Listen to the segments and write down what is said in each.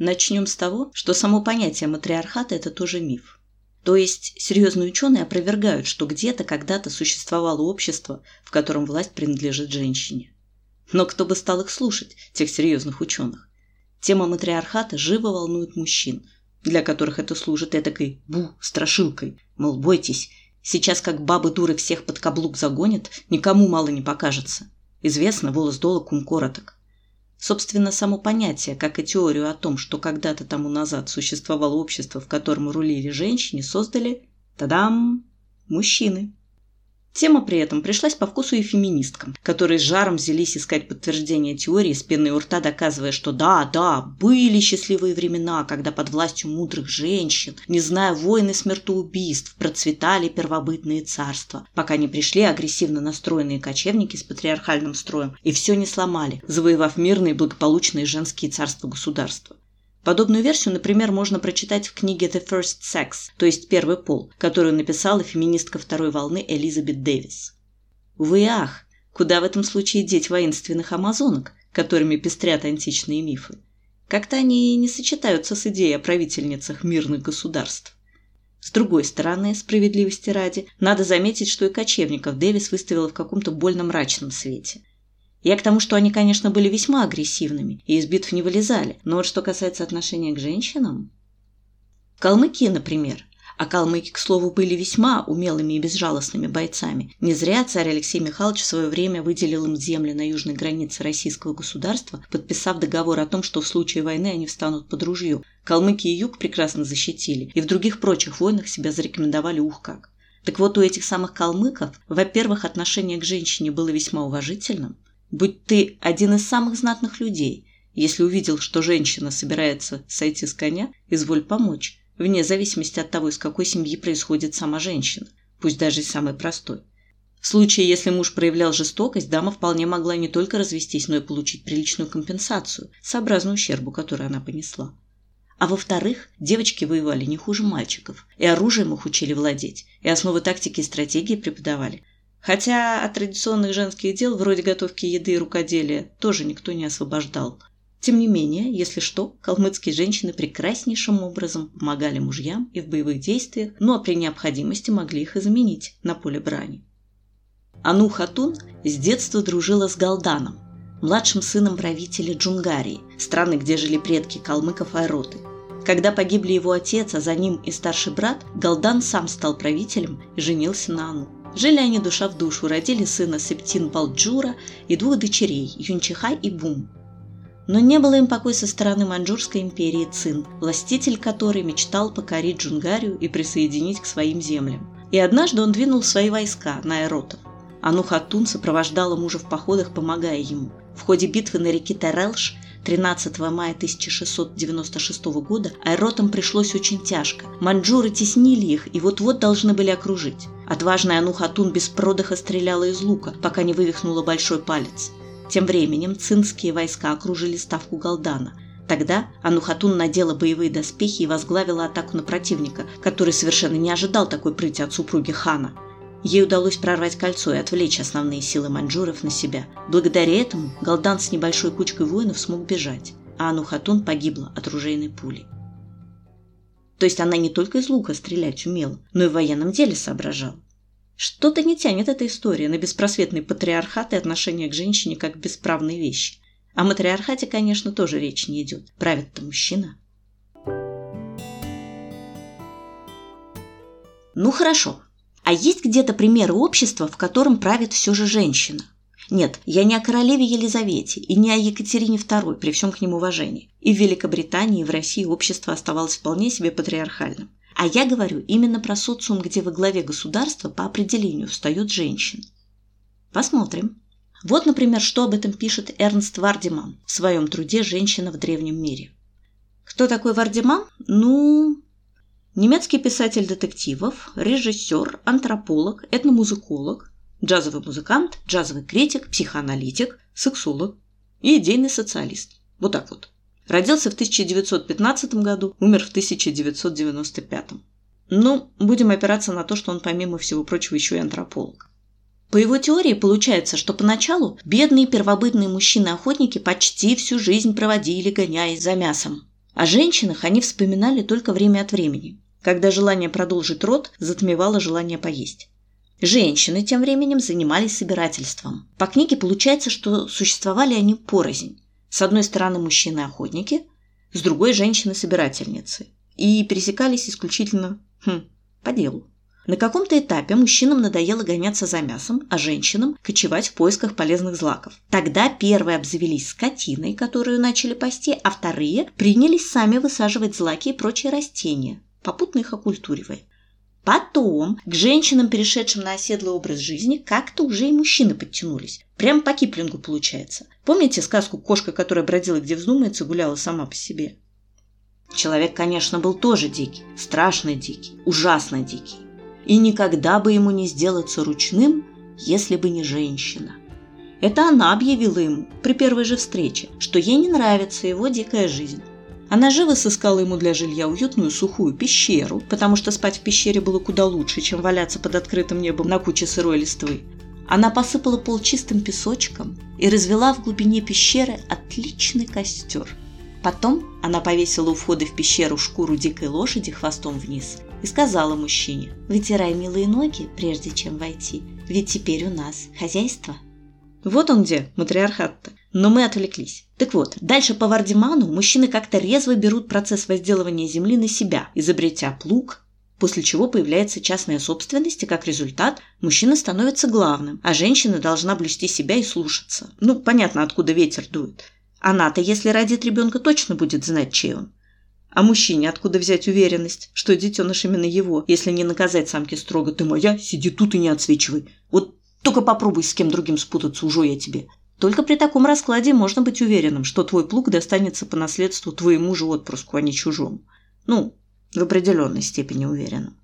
Начнем с того, что само понятие матриархата – это тоже миф. То есть серьезные ученые опровергают, что где-то когда-то существовало общество, в котором власть принадлежит женщине. Но кто бы стал их слушать, тех серьезных ученых? Тема матриархата живо волнует мужчин, для которых это служит этакой бу, страшилкой. Мол, бойтесь, сейчас как бабы дуры всех под каблук загонят, никому мало не покажется. Известно, волос дола кум короток. Собственно, само понятие, как и теорию о том, что когда-то тому назад существовало общество, в котором рулили женщины, создали, тадам, мужчины. Тема при этом пришлась по вкусу и феминисткам, которые с жаром взялись искать подтверждение теории с пеной у рта, доказывая, что да, да, были счастливые времена, когда под властью мудрых женщин, не зная войны смертоубийств, процветали первобытные царства, пока не пришли агрессивно настроенные кочевники с патриархальным строем и все не сломали, завоевав мирные благополучные женские царства-государства. Подобную версию, например, можно прочитать в книге «The First Sex», то есть «Первый пол», которую написала феминистка второй волны Элизабет Дэвис. Увы ах, куда в этом случае деть воинственных амазонок, которыми пестрят античные мифы? Как-то они не сочетаются с идеей о правительницах мирных государств. С другой стороны, справедливости ради, надо заметить, что и кочевников Дэвис выставила в каком-то больно мрачном свете. Я к тому, что они, конечно, были весьма агрессивными и из битв не вылезали, но вот что касается отношения к женщинам... Калмыки, например. А калмыки, к слову, были весьма умелыми и безжалостными бойцами. Не зря царь Алексей Михайлович в свое время выделил им земли на южной границе российского государства, подписав договор о том, что в случае войны они встанут под ружье. Калмыки и юг прекрасно защитили, и в других прочих войнах себя зарекомендовали ух как. Так вот, у этих самых калмыков, во-первых, отношение к женщине было весьма уважительным, Будь ты один из самых знатных людей, если увидел, что женщина собирается сойти с коня, изволь помочь, вне зависимости от того, из какой семьи происходит сама женщина, пусть даже и самой простой. В случае, если муж проявлял жестокость, дама вполне могла не только развестись, но и получить приличную компенсацию, сообразно ущербу, который она понесла. А во-вторых, девочки воевали не хуже мальчиков, и оружием их учили владеть, и основы тактики и стратегии преподавали. Хотя от традиционных женских дел, вроде готовки еды и рукоделия, тоже никто не освобождал. Тем не менее, если что, калмыцкие женщины прекраснейшим образом помогали мужьям и в боевых действиях, ну а при необходимости могли их и заменить на поле брани. Ану Хатун с детства дружила с Галданом, младшим сыном правителя Джунгарии, страны, где жили предки калмыков Айроты. Когда погибли его отец, а за ним и старший брат, Галдан сам стал правителем и женился на Ану. Жили они душа в душу, родили сына Септин Балджура и двух дочерей Юнчихай и Бум. Но не было им покоя со стороны Маньчжурской империи Цин, властитель которой мечтал покорить Джунгарию и присоединить к своим землям. И однажды он двинул свои войска на Эротов. Анухатун сопровождала мужа в походах, помогая ему. В ходе битвы на реке Терелш 13 мая 1696 года айротам пришлось очень тяжко. Маньчжуры теснили их и вот-вот должны были окружить. Отважная Анухатун без продыха стреляла из лука, пока не вывихнула большой палец. Тем временем цинские войска окружили ставку Галдана. Тогда Анухатун надела боевые доспехи и возглавила атаку на противника, который совершенно не ожидал такой прыти от супруги хана. Ей удалось прорвать кольцо и отвлечь основные силы маньчжуров на себя. Благодаря этому Галдан с небольшой кучкой воинов смог бежать, а Анухатун погибла от ружейной пули. То есть она не только из лука стрелять умела, но и в военном деле соображала. Что-то не тянет эта история на беспросветный патриархат и отношение к женщине как к бесправной вещи. О матриархате, конечно, тоже речь не идет. Правит-то мужчина. Ну хорошо, а есть где-то примеры общества, в котором правит все же женщина? Нет, я не о королеве Елизавете и не о Екатерине II, при всем к ним уважении. И в Великобритании, и в России общество оставалось вполне себе патриархальным. А я говорю именно про социум, где во главе государства по определению встает женщина. Посмотрим. Вот, например, что об этом пишет Эрнст Вардиман в своем труде «Женщина в древнем мире». Кто такой Вардиман? Ну, Немецкий писатель детективов, режиссер, антрополог, этномузыколог, джазовый музыкант, джазовый критик, психоаналитик, сексолог и идейный социалист. Вот так вот. Родился в 1915 году, умер в 1995. Ну, будем опираться на то, что он, помимо всего прочего, еще и антрополог. По его теории получается, что поначалу бедные первобытные мужчины-охотники почти всю жизнь проводили, гоняясь за мясом. О женщинах они вспоминали только время от времени, когда желание продолжить род затмевало желание поесть. Женщины тем временем занимались собирательством. По книге получается, что существовали они порознь. С одной стороны мужчины-охотники, с другой – женщины-собирательницы. И пересекались исключительно хм, по делу. На каком-то этапе мужчинам надоело гоняться за мясом, а женщинам – кочевать в поисках полезных злаков. Тогда первые обзавелись скотиной, которую начали пасти, а вторые принялись сами высаживать злаки и прочие растения, попутно их окультуривая. Потом к женщинам, перешедшим на оседлый образ жизни, как-то уже и мужчины подтянулись. Прям по Киплингу получается. Помните сказку «Кошка, которая бродила где вздумается, гуляла сама по себе»? Человек, конечно, был тоже дикий, страшно дикий, ужасно дикий. И никогда бы ему не сделаться ручным, если бы не женщина. Это она объявила ему при первой же встрече, что ей не нравится его дикая жизнь. Она живо сыскала ему для жилья уютную сухую пещеру, потому что спать в пещере было куда лучше, чем валяться под открытым небом на куче сырой листвы. Она посыпала пол чистым песочком и развела в глубине пещеры отличный костер. Потом она повесила у входа в пещеру шкуру дикой лошади хвостом вниз и сказала мужчине, «Вытирай милые ноги, прежде чем войти, ведь теперь у нас хозяйство». Вот он где, матриархат-то. Но мы отвлеклись. Так вот, дальше по Вардиману мужчины как-то резво берут процесс возделывания земли на себя, изобретя плуг, после чего появляется частная собственность, и как результат мужчина становится главным, а женщина должна блюсти себя и слушаться. Ну, понятно, откуда ветер дует. Она-то, если родит ребенка, точно будет знать, чей он. А мужчине откуда взять уверенность, что детеныш именно его, если не наказать самке строго «ты моя, сиди тут и не отсвечивай». Вот только попробуй с кем другим спутаться, уже я тебе. Только при таком раскладе можно быть уверенным, что твой плуг достанется по наследству твоему же отпрыску, а не чужому. Ну, в определенной степени уверенным.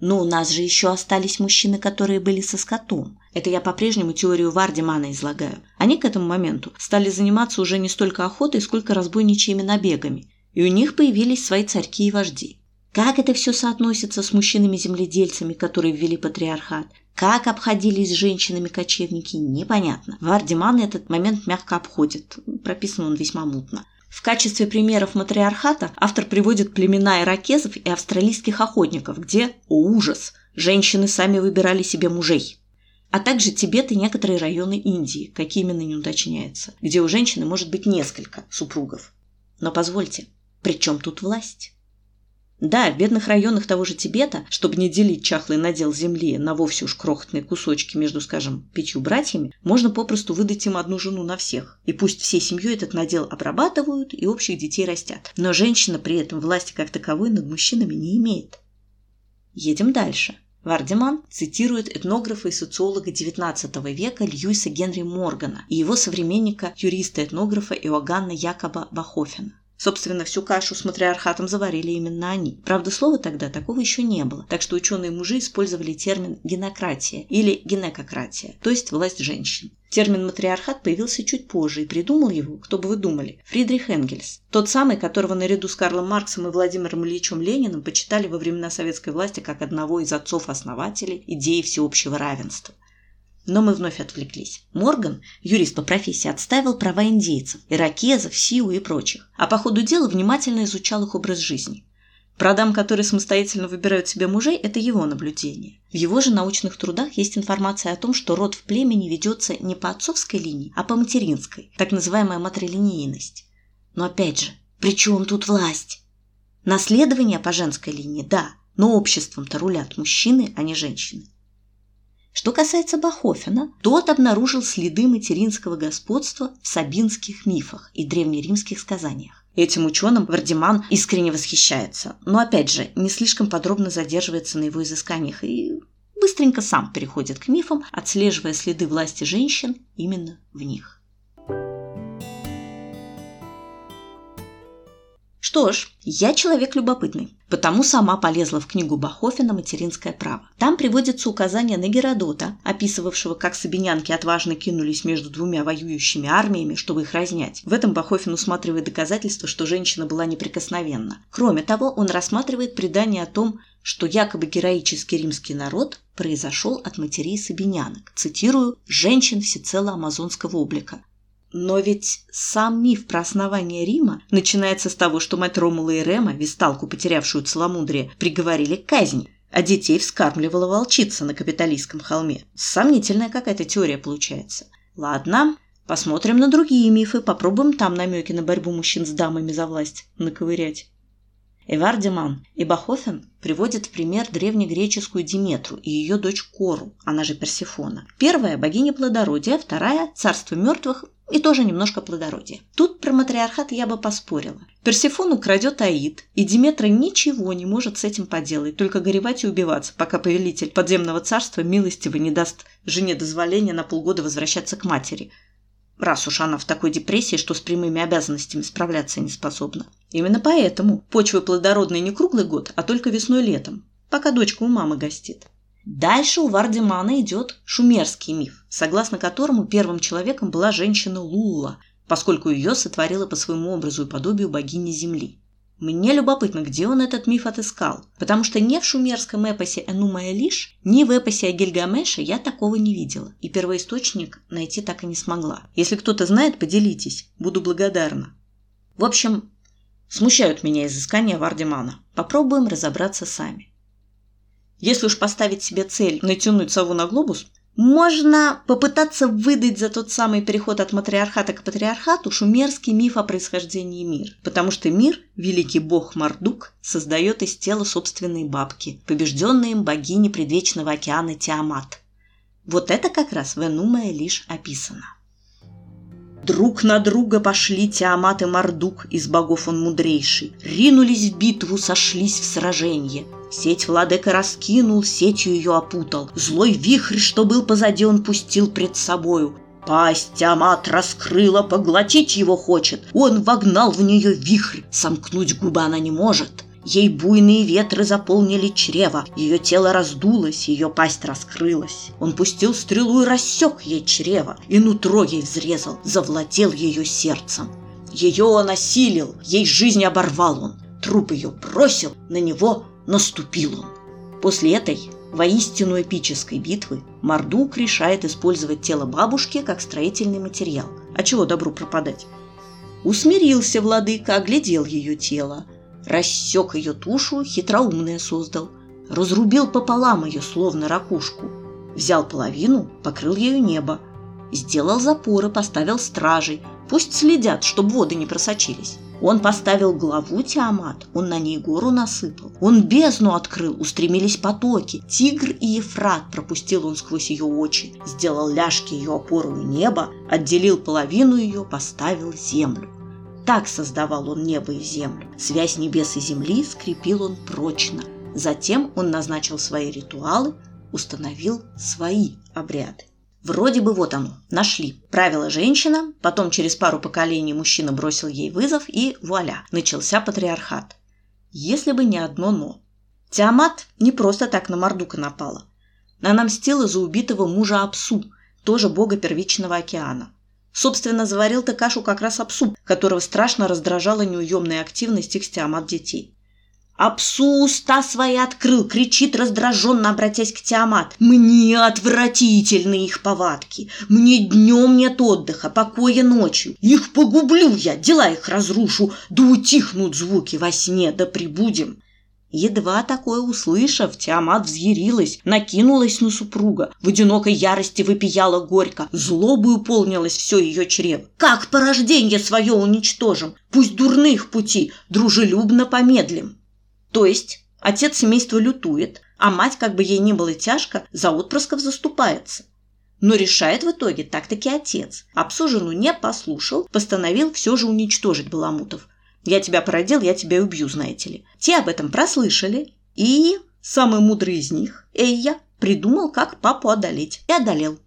Но у нас же еще остались мужчины, которые были со скотом. Это я по-прежнему теорию Вардимана излагаю. Они к этому моменту стали заниматься уже не столько охотой, сколько разбойничьими набегами. И у них появились свои царьки и вожди. Как это все соотносится с мужчинами-земледельцами, которые ввели патриархат? Как обходились с женщинами кочевники, непонятно. Вардиман этот момент мягко обходит. Прописан он весьма мутно. В качестве примеров матриархата автор приводит племена иракезов и австралийских охотников, где, о ужас, женщины сами выбирали себе мужей. А также Тибет и некоторые районы Индии, какие именно не уточняется, где у женщины может быть несколько супругов. Но позвольте, при чем тут власть? Да, в бедных районах того же Тибета, чтобы не делить чахлый надел земли на вовсе уж крохотные кусочки между, скажем, пятью братьями, можно попросту выдать им одну жену на всех. И пусть всей семьей этот надел обрабатывают и общих детей растят. Но женщина при этом власти как таковой над мужчинами не имеет. Едем дальше. Вардеман цитирует этнографа и социолога XIX века Льюиса Генри Моргана и его современника, юриста-этнографа Иоганна Якоба Бахофена. Собственно, всю кашу с матриархатом заварили именно они. Правда, слова тогда такого еще не было, так что ученые-мужи использовали термин «генократия» или «генекократия», то есть власть женщин. Термин «матриархат» появился чуть позже, и придумал его, кто бы вы думали, Фридрих Энгельс. Тот самый, которого наряду с Карлом Марксом и Владимиром Ильичем Лениным почитали во времена советской власти как одного из отцов-основателей идеи всеобщего равенства. Но мы вновь отвлеклись. Морган, юрист по профессии, отставил права индейцев, иракезов, сиу и прочих, а по ходу дела внимательно изучал их образ жизни. Про дам, которые самостоятельно выбирают себе мужей, это его наблюдение. В его же научных трудах есть информация о том, что род в племени ведется не по отцовской линии, а по материнской, так называемая матрилинейность. Но опять же, при чем тут власть? Наследование по женской линии, да, но обществом-то рулят мужчины, а не женщины. Что касается Бахофена, тот обнаружил следы материнского господства в сабинских мифах и древнеримских сказаниях. Этим ученым Вардиман искренне восхищается, но опять же не слишком подробно задерживается на его изысканиях и быстренько сам переходит к мифам, отслеживая следы власти женщин именно в них. Что ж, я человек любопытный, потому сама полезла в книгу Бахофена «Материнское право». Там приводится указание на Геродота, описывавшего, как сабинянки отважно кинулись между двумя воюющими армиями, чтобы их разнять. В этом Бахофен усматривает доказательство, что женщина была неприкосновенна. Кроме того, он рассматривает предание о том, что якобы героический римский народ произошел от матерей сабинянок. Цитирую «женщин всецело амазонского облика». Но ведь сам миф про основание Рима начинается с того, что мать Ромула и Рема, висталку, потерявшую целомудрие, приговорили к казни, а детей вскармливала волчица на капиталистском холме. Сомнительная какая-то теория получается. Ладно, посмотрим на другие мифы, попробуем там намеки на борьбу мужчин с дамами за власть наковырять. Эвардеман и Бахофен приводят в пример древнегреческую Диметру и ее дочь Кору, она же Персифона. Первая – богиня плодородия, вторая – царство мертвых и тоже немножко плодородия. Тут про матриархат я бы поспорила. Персифону крадет Аид, и Диметра ничего не может с этим поделать, только горевать и убиваться, пока повелитель подземного царства милостиво не даст жене дозволения на полгода возвращаться к матери – раз уж она в такой депрессии, что с прямыми обязанностями справляться не способна. Именно поэтому почвы плодородные не круглый год, а только весной-летом, пока дочка у мамы гостит. Дальше у Вардимана идет шумерский миф, согласно которому первым человеком была женщина Лула, поскольку ее сотворила по своему образу и подобию богини Земли. Мне любопытно, где он этот миф отыскал, потому что ни в шумерском эпосе Энума Элиш, ни в эпосе о Гильгамеше я такого не видела, и первоисточник найти так и не смогла. Если кто-то знает, поделитесь, буду благодарна. В общем, смущают меня изыскания Вардимана. Попробуем разобраться сами. Если уж поставить себе цель натянуть сову на глобус, можно попытаться выдать за тот самый переход от матриархата к патриархату шумерский миф о происхождении мира. Потому что мир, великий бог Мардук, создает из тела собственной бабки, побежденной им богини предвечного океана Тиамат. Вот это как раз в Энумае лишь описано. Друг на друга пошли Тиамат и Мардук, из богов он мудрейший. Ринулись в битву, сошлись в сраженье. Сеть владыка раскинул, сетью ее опутал. Злой вихрь, что был позади, он пустил пред собою. Пасть Амат раскрыла, поглотить его хочет. Он вогнал в нее вихрь, сомкнуть губы она не может. Ей буйные ветры заполнили чрево, ее тело раздулось, ее пасть раскрылась. Он пустил стрелу и рассек ей чрево, и нутро ей взрезал, завладел ее сердцем. Ее он осилил, ей жизнь оборвал он, труп ее бросил, на него наступил он. После этой воистину эпической битвы Мардук решает использовать тело бабушки как строительный материал. А чего добру пропадать? Усмирился владыка, оглядел ее тело, рассек ее тушу, хитроумное создал, разрубил пополам ее, словно ракушку, взял половину, покрыл ею небо, сделал запоры, поставил стражей, пусть следят, чтобы воды не просочились. Он поставил главу Тиамат, он на ней гору насыпал. Он бездну открыл, устремились потоки. Тигр и Ефрат пропустил он сквозь ее очи, сделал ляжки ее опору небо, отделил половину ее, поставил землю. Так создавал он небо и землю. Связь небес и земли скрепил он прочно. Затем он назначил свои ритуалы, установил свои обряды. Вроде бы вот оно, нашли. Правила женщина, потом через пару поколений мужчина бросил ей вызов и вуаля, начался патриархат. Если бы не одно «но». Тиамат не просто так на Мордука напала. Она мстила за убитого мужа Апсу, тоже бога первичного океана. Собственно, заварил-то кашу как раз Апсу, которого страшно раздражала неуемная активность их Тиамат детей. Апсу уста свои открыл, кричит раздраженно, обратясь к Тиамат. «Мне отвратительны их повадки. Мне днем нет отдыха, покоя ночью. Их погублю я, дела их разрушу, да утихнут звуки во сне, да прибудем». Едва такое услышав, Тиамат взъярилась, накинулась на супруга, в одинокой ярости выпияла горько, злобою полнилось все ее чрево. «Как порождение свое уничтожим? Пусть дурных пути, дружелюбно помедлим». То есть отец семейства лютует, а мать, как бы ей ни было тяжко, за отпрысков заступается. Но решает в итоге так-таки отец. Жену не послушал, постановил все же уничтожить Баламутов. «Я тебя породил, я тебя убью, знаете ли». Те об этом прослышали, и самый мудрый из них, Эйя, придумал, как папу одолеть, и одолел.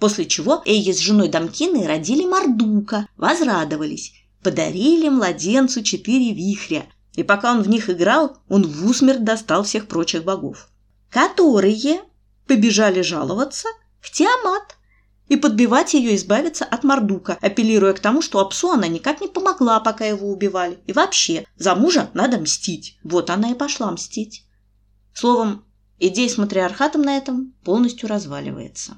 После чего Эйя с женой Дамкиной родили Мардука, возрадовались, подарили младенцу четыре вихря, и пока он в них играл, он в усмерть достал всех прочих богов, которые побежали жаловаться к Тиамат и подбивать ее избавиться от Мардука, апеллируя к тому, что Апсу она никак не помогла, пока его убивали. И вообще, за мужа надо мстить. Вот она и пошла мстить. Словом, идея с матриархатом на этом полностью разваливается.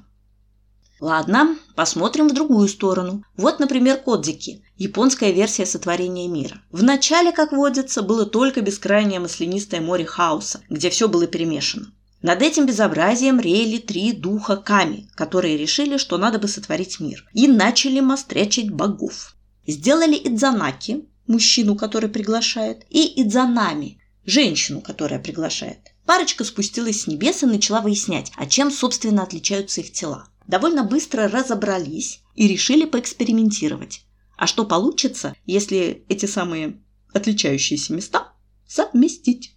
Ладно, посмотрим в другую сторону. Вот, например, Кодзики, японская версия сотворения мира. Вначале, как водится, было только бескрайнее маслянистое море хаоса, где все было перемешано. Над этим безобразием реяли три духа Ками, которые решили, что надо бы сотворить мир, и начали мострячить богов. Сделали Идзанаки, мужчину, который приглашает, и Идзанами, женщину, которая приглашает. Парочка спустилась с небес и начала выяснять, а чем, собственно, отличаются их тела довольно быстро разобрались и решили поэкспериментировать. А что получится, если эти самые отличающиеся места совместить?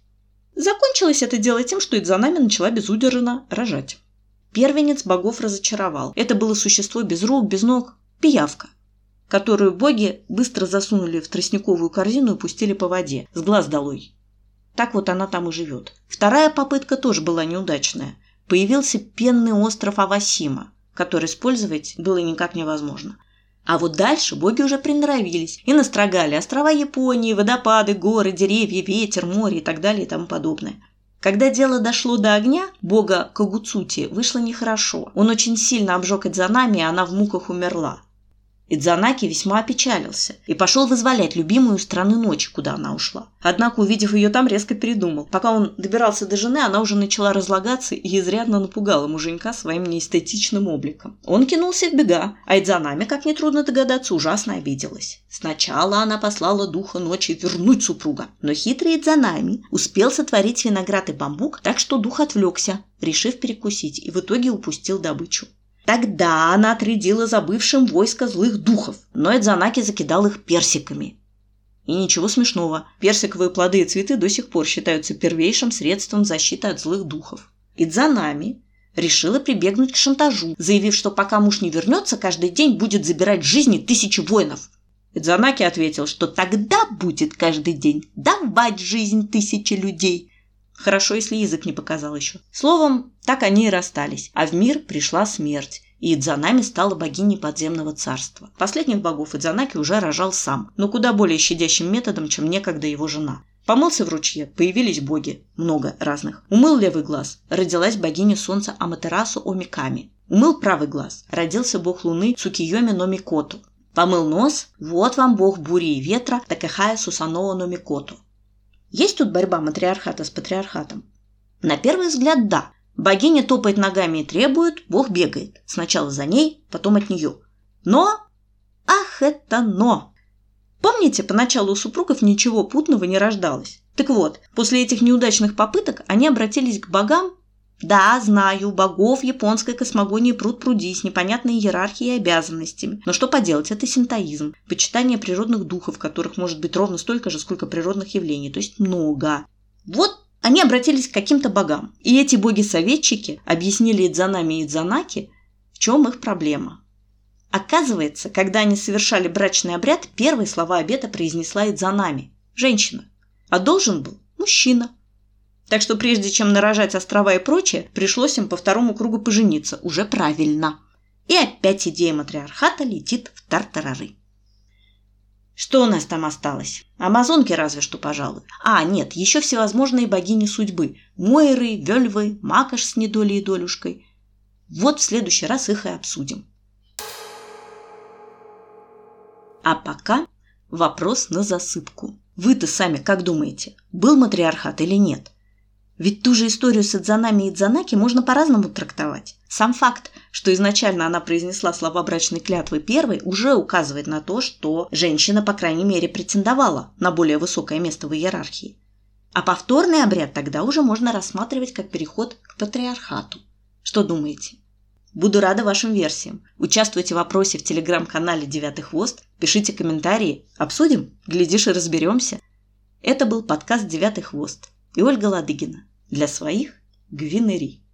Закончилось это дело тем, что Идзанами начала безудержно рожать. Первенец богов разочаровал. Это было существо без рук, без ног, пиявка, которую боги быстро засунули в тростниковую корзину и пустили по воде, с глаз долой. Так вот она там и живет. Вторая попытка тоже была неудачная. Появился пенный остров Авасима, который использовать было никак невозможно. А вот дальше боги уже приноровились и настрогали острова Японии, водопады, горы, деревья, ветер, море и так далее и тому подобное. Когда дело дошло до огня, бога Кагуцути вышло нехорошо. Он очень сильно обжег Идзанами, и она в муках умерла. Идзанаки весьма опечалился и пошел вызволять любимую страны ночи, куда она ушла. Однако, увидев ее там, резко передумал. Пока он добирался до жены, она уже начала разлагаться и изрядно напугала муженька своим неэстетичным обликом. Он кинулся в бега, а Идзанами, как нетрудно догадаться, ужасно обиделась. Сначала она послала духа ночи вернуть супруга, но хитрый Идзанами успел сотворить виноград и бамбук, так что дух отвлекся, решив перекусить, и в итоге упустил добычу. Тогда она отрядила забывшим войско злых духов, но Эдзанаки закидал их персиками. И ничего смешного, персиковые плоды и цветы до сих пор считаются первейшим средством защиты от злых духов. Идзанами решила прибегнуть к шантажу, заявив, что пока муж не вернется, каждый день будет забирать жизни тысячи воинов. Идзанаки ответил, что тогда будет каждый день давать жизнь тысячи людей – Хорошо, если язык не показал еще. Словом, так они и расстались, а в мир пришла смерть. И Идзанами стала богиней подземного царства. Последних богов Идзанаки уже рожал сам, но куда более щадящим методом, чем некогда его жена. Помылся в ручье, появились боги, много разных. Умыл левый глаз, родилась богиня солнца Аматерасу Омиками. Умыл правый глаз, родился бог луны Цукиоми Номикоту. Помыл нос, вот вам бог бури и ветра Такахая Сусанова Номикоту. Есть тут борьба матриархата с патриархатом? На первый взгляд, да. Богиня топает ногами и требует, Бог бегает. Сначала за ней, потом от нее. Но... Ах, это но! Помните, поначалу у супругов ничего путного не рождалось? Так вот, после этих неудачных попыток они обратились к богам да, знаю, богов японской космогонии пруд пруди с непонятной иерархией и обязанностями. Но что поделать, это синтоизм, почитание природных духов, которых может быть ровно столько же, сколько природных явлений, то есть много. Вот они обратились к каким-то богам. И эти боги-советчики объяснили Идзанами и Идзанаки, в чем их проблема. Оказывается, когда они совершали брачный обряд, первые слова обета произнесла Идзанами – женщина. А должен был мужчина. Так что прежде чем нарожать острова и прочее, пришлось им по второму кругу пожениться. Уже правильно. И опять идея матриархата летит в тартарары. Что у нас там осталось? Амазонки разве что, пожалуй. А, нет, еще всевозможные богини судьбы. Мойры, Вельвы, Макаш с недолей и долюшкой. Вот в следующий раз их и обсудим. А пока вопрос на засыпку. Вы-то сами как думаете, был матриархат или нет? Ведь ту же историю с Идзанами и Идзанаки можно по-разному трактовать. Сам факт, что изначально она произнесла слова брачной клятвы первой, уже указывает на то, что женщина, по крайней мере, претендовала на более высокое место в иерархии. А повторный обряд тогда уже можно рассматривать как переход к патриархату. Что думаете? Буду рада вашим версиям. Участвуйте в опросе в телеграм-канале «Девятый хвост», пишите комментарии, обсудим, глядишь и разберемся. Это был подкаст «Девятый хвост» и Ольга Ладыгина. Для своих – Гвинери.